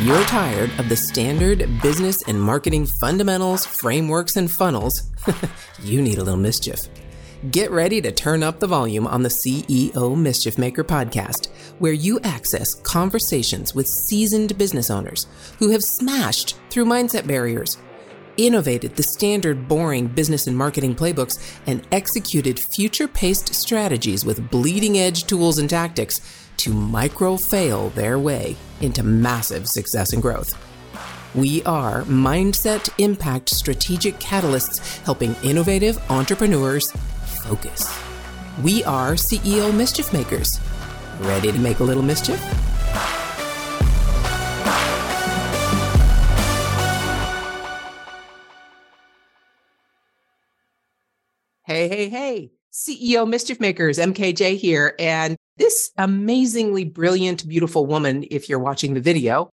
You're tired of the standard business and marketing fundamentals, frameworks, and funnels, you need a little mischief. Get ready to turn up the volume on the CEO Mischief Maker podcast, where you access conversations with seasoned business owners who have smashed through mindset barriers, innovated the standard boring business and marketing playbooks, and executed future paced strategies with bleeding edge tools and tactics to micro fail their way into massive success and growth. We are Mindset Impact Strategic Catalysts helping innovative entrepreneurs focus. We are CEO Mischief Makers. Ready to make a little mischief? Hey, hey, hey, CEO Mischief Makers, MKJ here. And this amazingly brilliant, beautiful woman, if you're watching the video,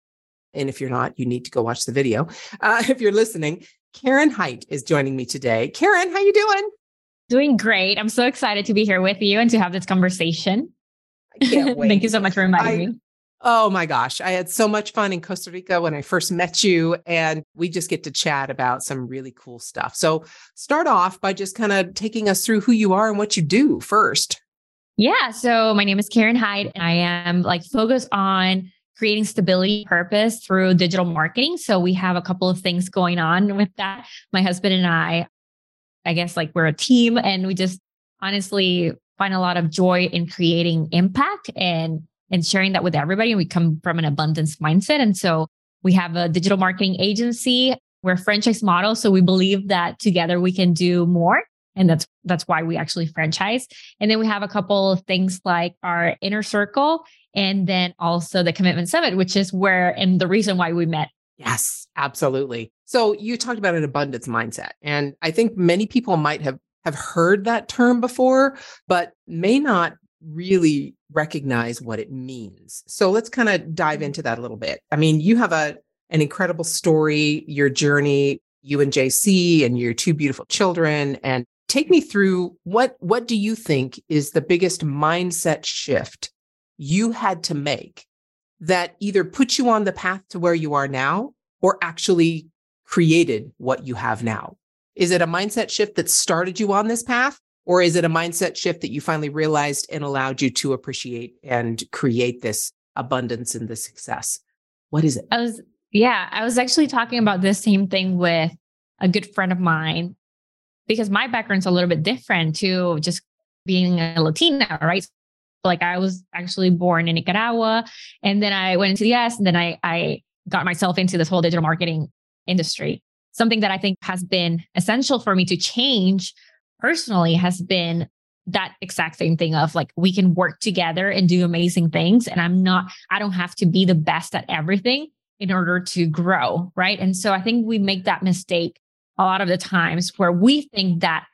and if you're not, you need to go watch the video. Uh, if you're listening, Karen Hite is joining me today. Karen, how you doing? Doing great. I'm so excited to be here with you and to have this conversation. Thank you so much for inviting I, me. Oh my gosh. I had so much fun in Costa Rica when I first met you, and we just get to chat about some really cool stuff. So, start off by just kind of taking us through who you are and what you do first. Yeah. So, my name is Karen Hite, and I am like focused on creating stability purpose through digital marketing. So, we have a couple of things going on with that. My husband and I I guess like we're a team and we just honestly find a lot of joy in creating impact and and sharing that with everybody. And we come from an abundance mindset. And so we have a digital marketing agency. We're a franchise model. So we believe that together we can do more. And that's that's why we actually franchise. And then we have a couple of things like our inner circle and then also the commitment summit, which is where and the reason why we met Yes, absolutely. So you talked about an abundance mindset. And I think many people might have have heard that term before, but may not really recognize what it means. So let's kind of dive mm-hmm. into that a little bit. I mean, you have a an incredible story, your journey, you and JC and your two beautiful children and take me through what what do you think is the biggest mindset shift you had to make that either put you on the path to where you are now or actually created what you have now? Is it a mindset shift that started you on this path? Or is it a mindset shift that you finally realized and allowed you to appreciate and create this abundance and this success? What is it? I was, yeah, I was actually talking about this same thing with a good friend of mine because my background's a little bit different to just being a Latina, right? Like I was actually born in Nicaragua and then I went into the US and then I, I got myself into this whole digital marketing industry. Something that I think has been essential for me to change personally has been that exact same thing of like we can work together and do amazing things and i'm not i don't have to be the best at everything in order to grow right and so i think we make that mistake a lot of the times where we think that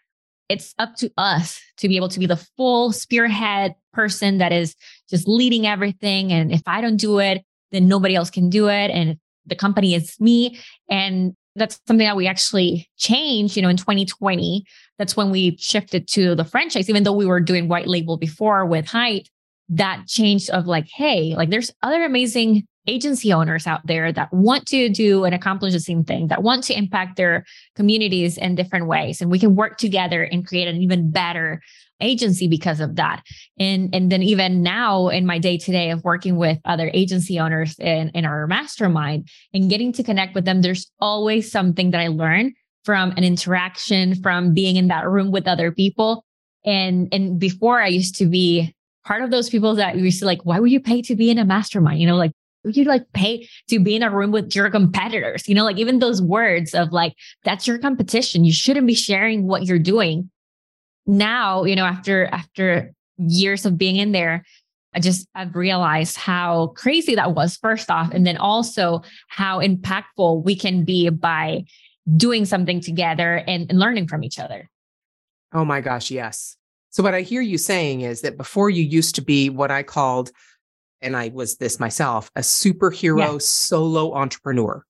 it's up to us to be able to be the full spearhead person that is just leading everything. And if I don't do it, then nobody else can do it. And the company is me. And that's something that we actually changed, you know, in 2020. That's when we shifted to the franchise, even though we were doing white label before with Hite, that change of like, hey, like there's other amazing agency owners out there that want to do and accomplish the same thing, that want to impact their communities in different ways. And we can work together and create an even better agency because of that. And, and then even now in my day to day of working with other agency owners in, in our mastermind and getting to connect with them, there's always something that I learn from an interaction, from being in that room with other people. And, and before I used to be part of those people that used to like, why would you pay to be in a mastermind? You know, like you like pay to be in a room with your competitors you know like even those words of like that's your competition. You shouldn't be sharing what you're doing. Now you know after after years of being in there i just i've realized how crazy that was first off and then also how impactful we can be by doing something together and, and learning from each other. Oh my gosh yes. So what i hear you saying is that before you used to be what i called and I was this myself, a superhero yeah. solo entrepreneur.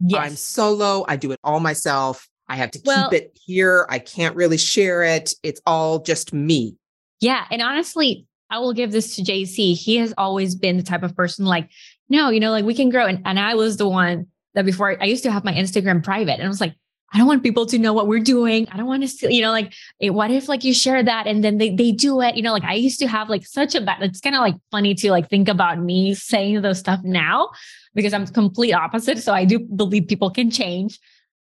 Yes. I'm solo. I do it all myself. I have to well, keep it here. I can't really share it. It's all just me. Yeah. And honestly, I will give this to JC. He has always been the type of person like no, you know, like we can grow. And, and I was the one that before I used to have my Instagram private and I was like, I don't want people to know what we're doing. I don't want to see, you know, like, eh, what if like you share that and then they, they do it, you know, like I used to have like such a bad, it's kind of like funny to like think about me saying those stuff now because I'm complete opposite. So I do believe people can change.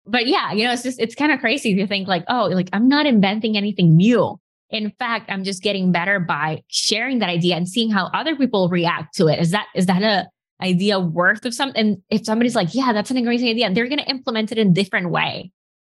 But yeah, you know, it's just, it's kind of crazy to think like, oh, like I'm not inventing anything new. In fact, I'm just getting better by sharing that idea and seeing how other people react to it. Is that, is that a, idea worth of something and if somebody's like yeah that's an amazing idea they're going to implement it in a different way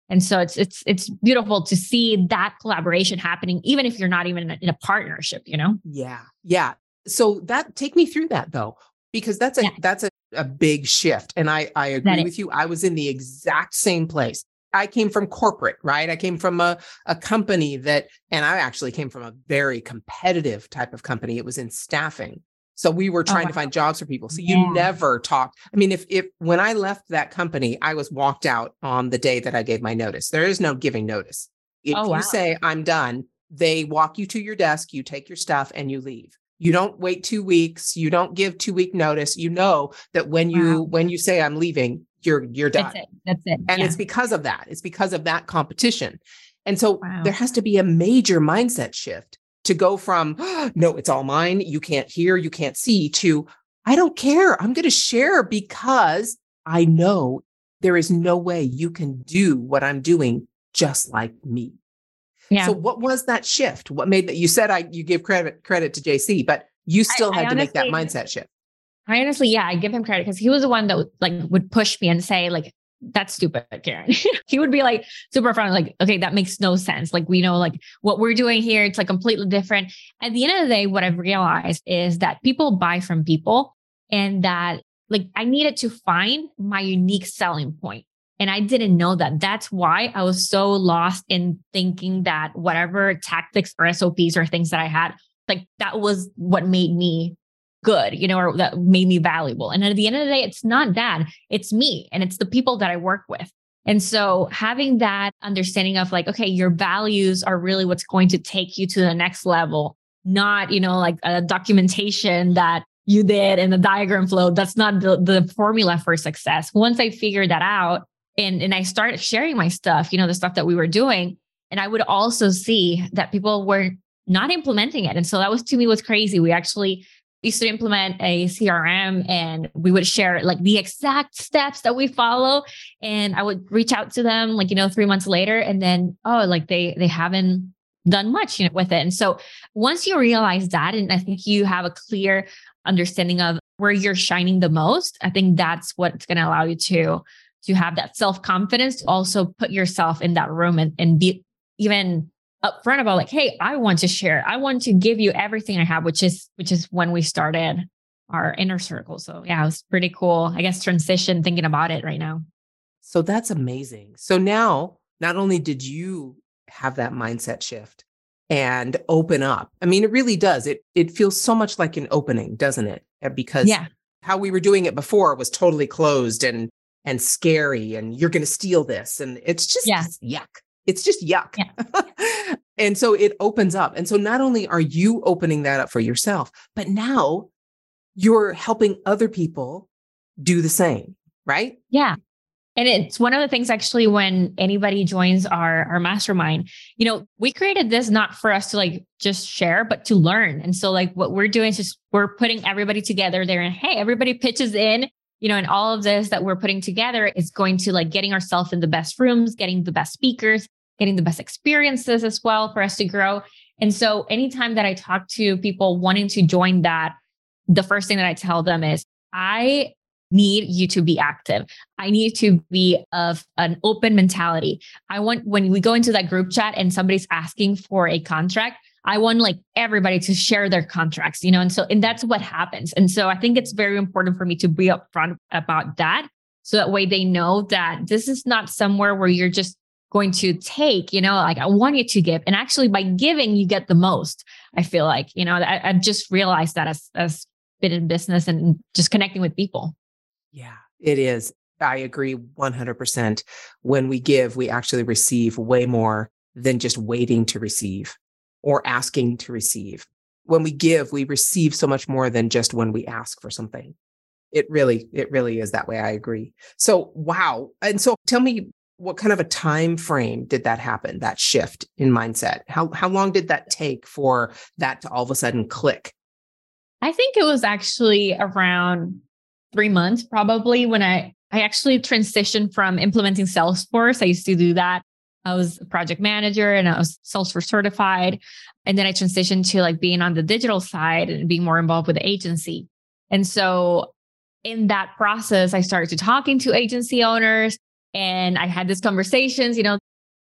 and so it's it's it's beautiful to see that collaboration happening, even if you're not even in a, in a partnership, you know? Yeah. Yeah. So that take me through that though, because that's a yeah. that's a, a big shift. And I I agree with you. I was in the exact same place. I came from corporate, right? I came from a, a company that, and I actually came from a very competitive type of company. It was in staffing. So we were trying oh, wow. to find jobs for people. So you yeah. never talked. I mean, if if when I left that company, I was walked out on the day that I gave my notice. There is no giving notice. If oh, wow. you say I'm done, they walk you to your desk, you take your stuff and you leave. You don't wait 2 weeks, you don't give 2 week notice. You know that when you wow. when you say I'm leaving, you're you're done. That's it. That's it. And yeah. it's because of that. It's because of that competition. And so there has to be a major mindset shift to go from, oh, no, it's all mine. You can't hear, you can't see to, I don't care. I'm going to share because I know there is no way you can do what I'm doing just like me. Yeah. So what was that shift? What made that? You said I you give credit credit to JC, but you still I, had I to honestly, make that mindset shift. I honestly, yeah, I give him credit because he was the one that like would push me and say like, that's stupid, Karen. he would be like super fun, like, okay, that makes no sense. Like, we know like what we're doing here, it's like completely different. At the end of the day, what I've realized is that people buy from people and that like I needed to find my unique selling point. And I didn't know that. That's why I was so lost in thinking that whatever tactics or SOPs or things that I had, like that was what made me good, you know, or that made me valuable. And at the end of the day, it's not that, it's me and it's the people that I work with. And so having that understanding of like, okay, your values are really what's going to take you to the next level, not, you know, like a documentation that you did in the diagram flow. That's not the, the formula for success. Once I figured that out and, and I started sharing my stuff, you know, the stuff that we were doing, and I would also see that people were not implementing it. And so that was to me was crazy. We actually used to implement a CRM and we would share like the exact steps that we follow. And I would reach out to them like, you know, three months later and then, oh, like they, they haven't done much you know, with it. And so once you realize that, and I think you have a clear understanding of where you're shining the most, I think that's what's going to allow you to, to have that self-confidence to also put yourself in that room and, and be even upfront about like, hey, I want to share. I want to give you everything I have, which is which is when we started our inner circle. So yeah, it was pretty cool. I guess transition thinking about it right now. So that's amazing. So now not only did you have that mindset shift and open up. I mean, it really does. It it feels so much like an opening, doesn't it? Uh, because yeah. how we were doing it before was totally closed and and scary and you're going to steal this and it's just, yeah. yuck. It's just yuck. Yeah. and so it opens up. And so not only are you opening that up for yourself, but now you're helping other people do the same, right? Yeah. And it's one of the things actually when anybody joins our our mastermind, you know, we created this not for us to like just share, but to learn. And so like what we're doing is just we're putting everybody together there and hey, everybody pitches in, you know, and all of this that we're putting together is going to like getting ourselves in the best rooms, getting the best speakers, getting the best experiences as well for us to grow. And so anytime that I talk to people wanting to join that, the first thing that I tell them is I need you to be active. I need to be of an open mentality. I want when we go into that group chat and somebody's asking for a contract, I want like everybody to share their contracts, you know, and so and that's what happens. And so I think it's very important for me to be upfront about that. So that way they know that this is not somewhere where you're just going to take, you know, like I want you to give. And actually by giving, you get the most. I feel like, you know, I, have just realized that as, as been in business and just connecting with people. Yeah, it is. I agree 100%. When we give, we actually receive way more than just waiting to receive or asking to receive. When we give, we receive so much more than just when we ask for something. It really, it really is that way. I agree. So, wow. And so tell me what kind of a time frame did that happen, that shift in mindset? How how long did that take for that to all of a sudden click? I think it was actually around three months, probably, when I I actually transitioned from implementing Salesforce. I used to do that. I was a project manager and I was Salesforce certified. And then I transitioned to like being on the digital side and being more involved with the agency. And so in that process, I started to talking to agency owners and I had these conversations, you know,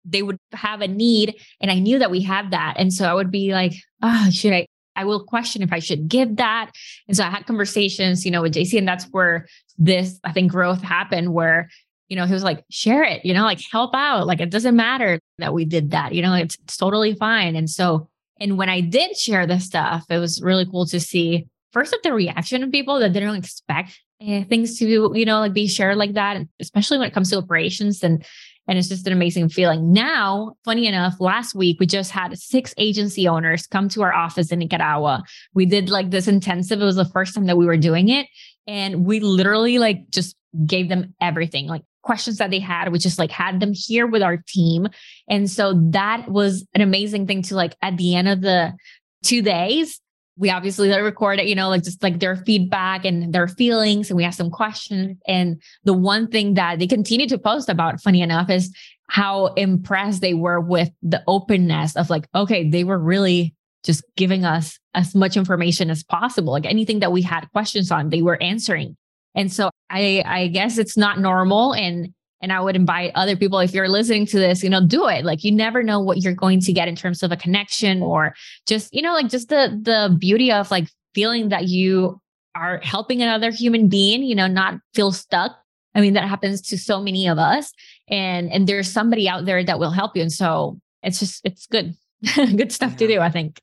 they would have a need and I knew that we had that. And so I would be like, oh, should I? I will question if I should give that. And so I had conversations, you know, with JC, and that's where this, I think, growth happened where, you know, he was like, share it, you know, like help out. Like it doesn't matter that we did that, you know, it's, it's totally fine. And so, and when I did share the stuff, it was really cool to see first of the reaction of people that didn't expect Eh, things to you know like be shared like that especially when it comes to operations and and it's just an amazing feeling. Now funny enough last week we just had six agency owners come to our office in nicaragua. We did like this intensive it was the first time that we were doing it and we literally like just gave them everything like questions that they had we just like had them here with our team and so that was an amazing thing to like at the end of the two days we obviously let record it, you know, like just like their feedback and their feelings. And we asked them questions. And the one thing that they continue to post about, funny enough, is how impressed they were with the openness of like, okay, they were really just giving us as much information as possible. Like anything that we had questions on, they were answering. And so I I guess it's not normal. And and I would invite other people, if you're listening to this, you know, do it. Like you never know what you're going to get in terms of a connection or just, you know, like just the the beauty of like feeling that you are helping another human being, you know, not feel stuck. I mean, that happens to so many of us. And and there's somebody out there that will help you. And so it's just it's good. good stuff yeah. to do, I think.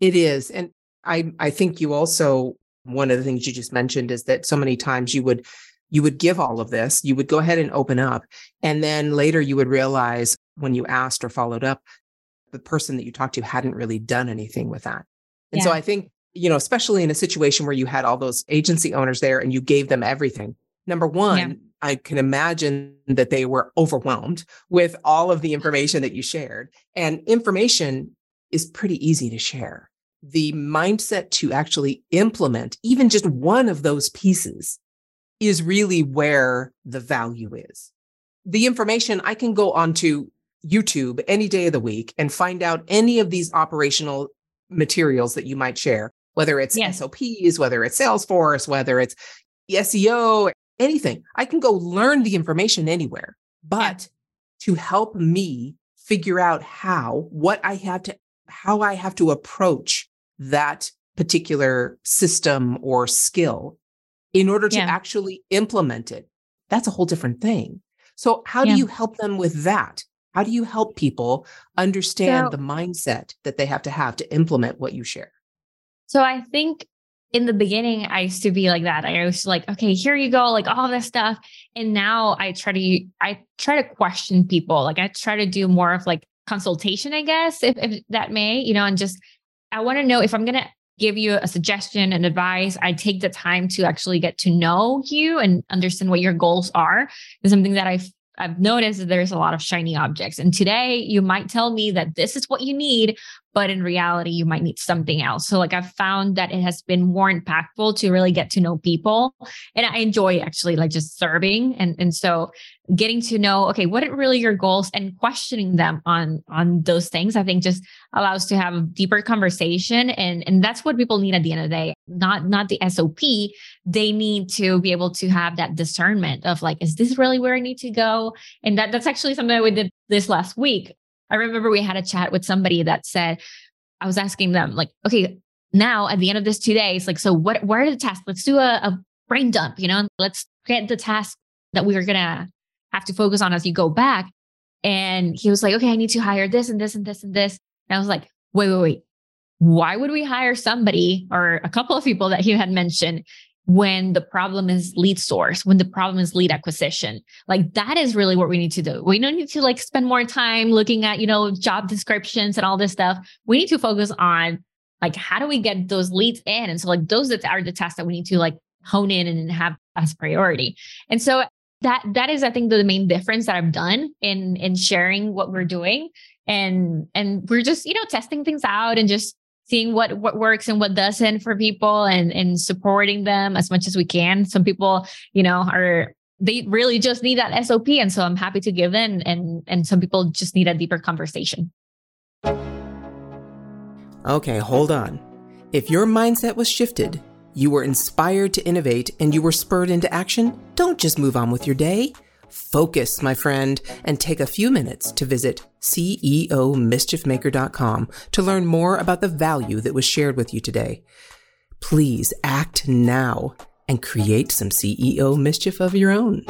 It is. And I I think you also one of the things you just mentioned is that so many times you would you would give all of this, you would go ahead and open up. And then later you would realize when you asked or followed up, the person that you talked to hadn't really done anything with that. And yeah. so I think, you know, especially in a situation where you had all those agency owners there and you gave them everything. Number one, yeah. I can imagine that they were overwhelmed with all of the information that you shared. And information is pretty easy to share. The mindset to actually implement even just one of those pieces is really where the value is. The information I can go onto YouTube any day of the week and find out any of these operational materials that you might share, whether it's yes. SOPs, whether it's Salesforce, whether it's SEO, anything. I can go learn the information anywhere. But yeah. to help me figure out how, what I have to, how I have to approach that particular system or skill in order to yeah. actually implement it. That's a whole different thing. So, how yeah. do you help them with that? How do you help people understand so, the mindset that they have to have to implement what you share? So, I think in the beginning, I used to be like that. I was like, okay, here you go, like all this stuff. And now I try to, I try to question people. Like I try to do more of like consultation, I guess, if, if that may, you know, and just, I want to know if I'm going to give you a suggestion and advice. I take the time to actually get to know you and understand what your goals are. Is something that I've I've noticed that there's a lot of shiny objects. And today you might tell me that this is what you need, but in reality, you might need something else. So, like, I've found that it has been more impactful to really get to know people. And I enjoy actually like just serving. And, and so getting to know, okay, what are really your goals and questioning them on, on those things, I think just allows to have a deeper conversation. And, and that's what people need at the end of the day, not, not the SOP. They need to be able to have that discernment of like, is this really where I need to go? And that, that's actually something that we did this last week I remember we had a chat with somebody that said, I was asking them, like, okay, now at the end of this two days, like, so what, what are the tasks? Let's do a, a brain dump, you know, let's get the task that we are going to have to focus on as you go back. And he was like, okay, I need to hire this and this and this and this. And I was like, wait, wait, wait. Why would we hire somebody or a couple of people that he had mentioned when the problem is lead source, when the problem is lead acquisition. Like that is really what we need to do. We don't need to like spend more time looking at, you know, job descriptions and all this stuff. We need to focus on like how do we get those leads in? And so like those that are the tasks that we need to like hone in and have as priority. And so that that is, I think, the main difference that I've done in in sharing what we're doing. And and we're just, you know, testing things out and just seeing what what works and what doesn't for people and and supporting them as much as we can. Some people, you know, are they really just need that SOP. And so I'm happy to give in and and some people just need a deeper conversation. Okay, hold on. If your mindset was shifted, you were inspired to innovate, and you were spurred into action, don't just move on with your day. Focus, my friend, and take a few minutes to visit CEOmischiefmaker.com to learn more about the value that was shared with you today. Please act now and create some CEO mischief of your own.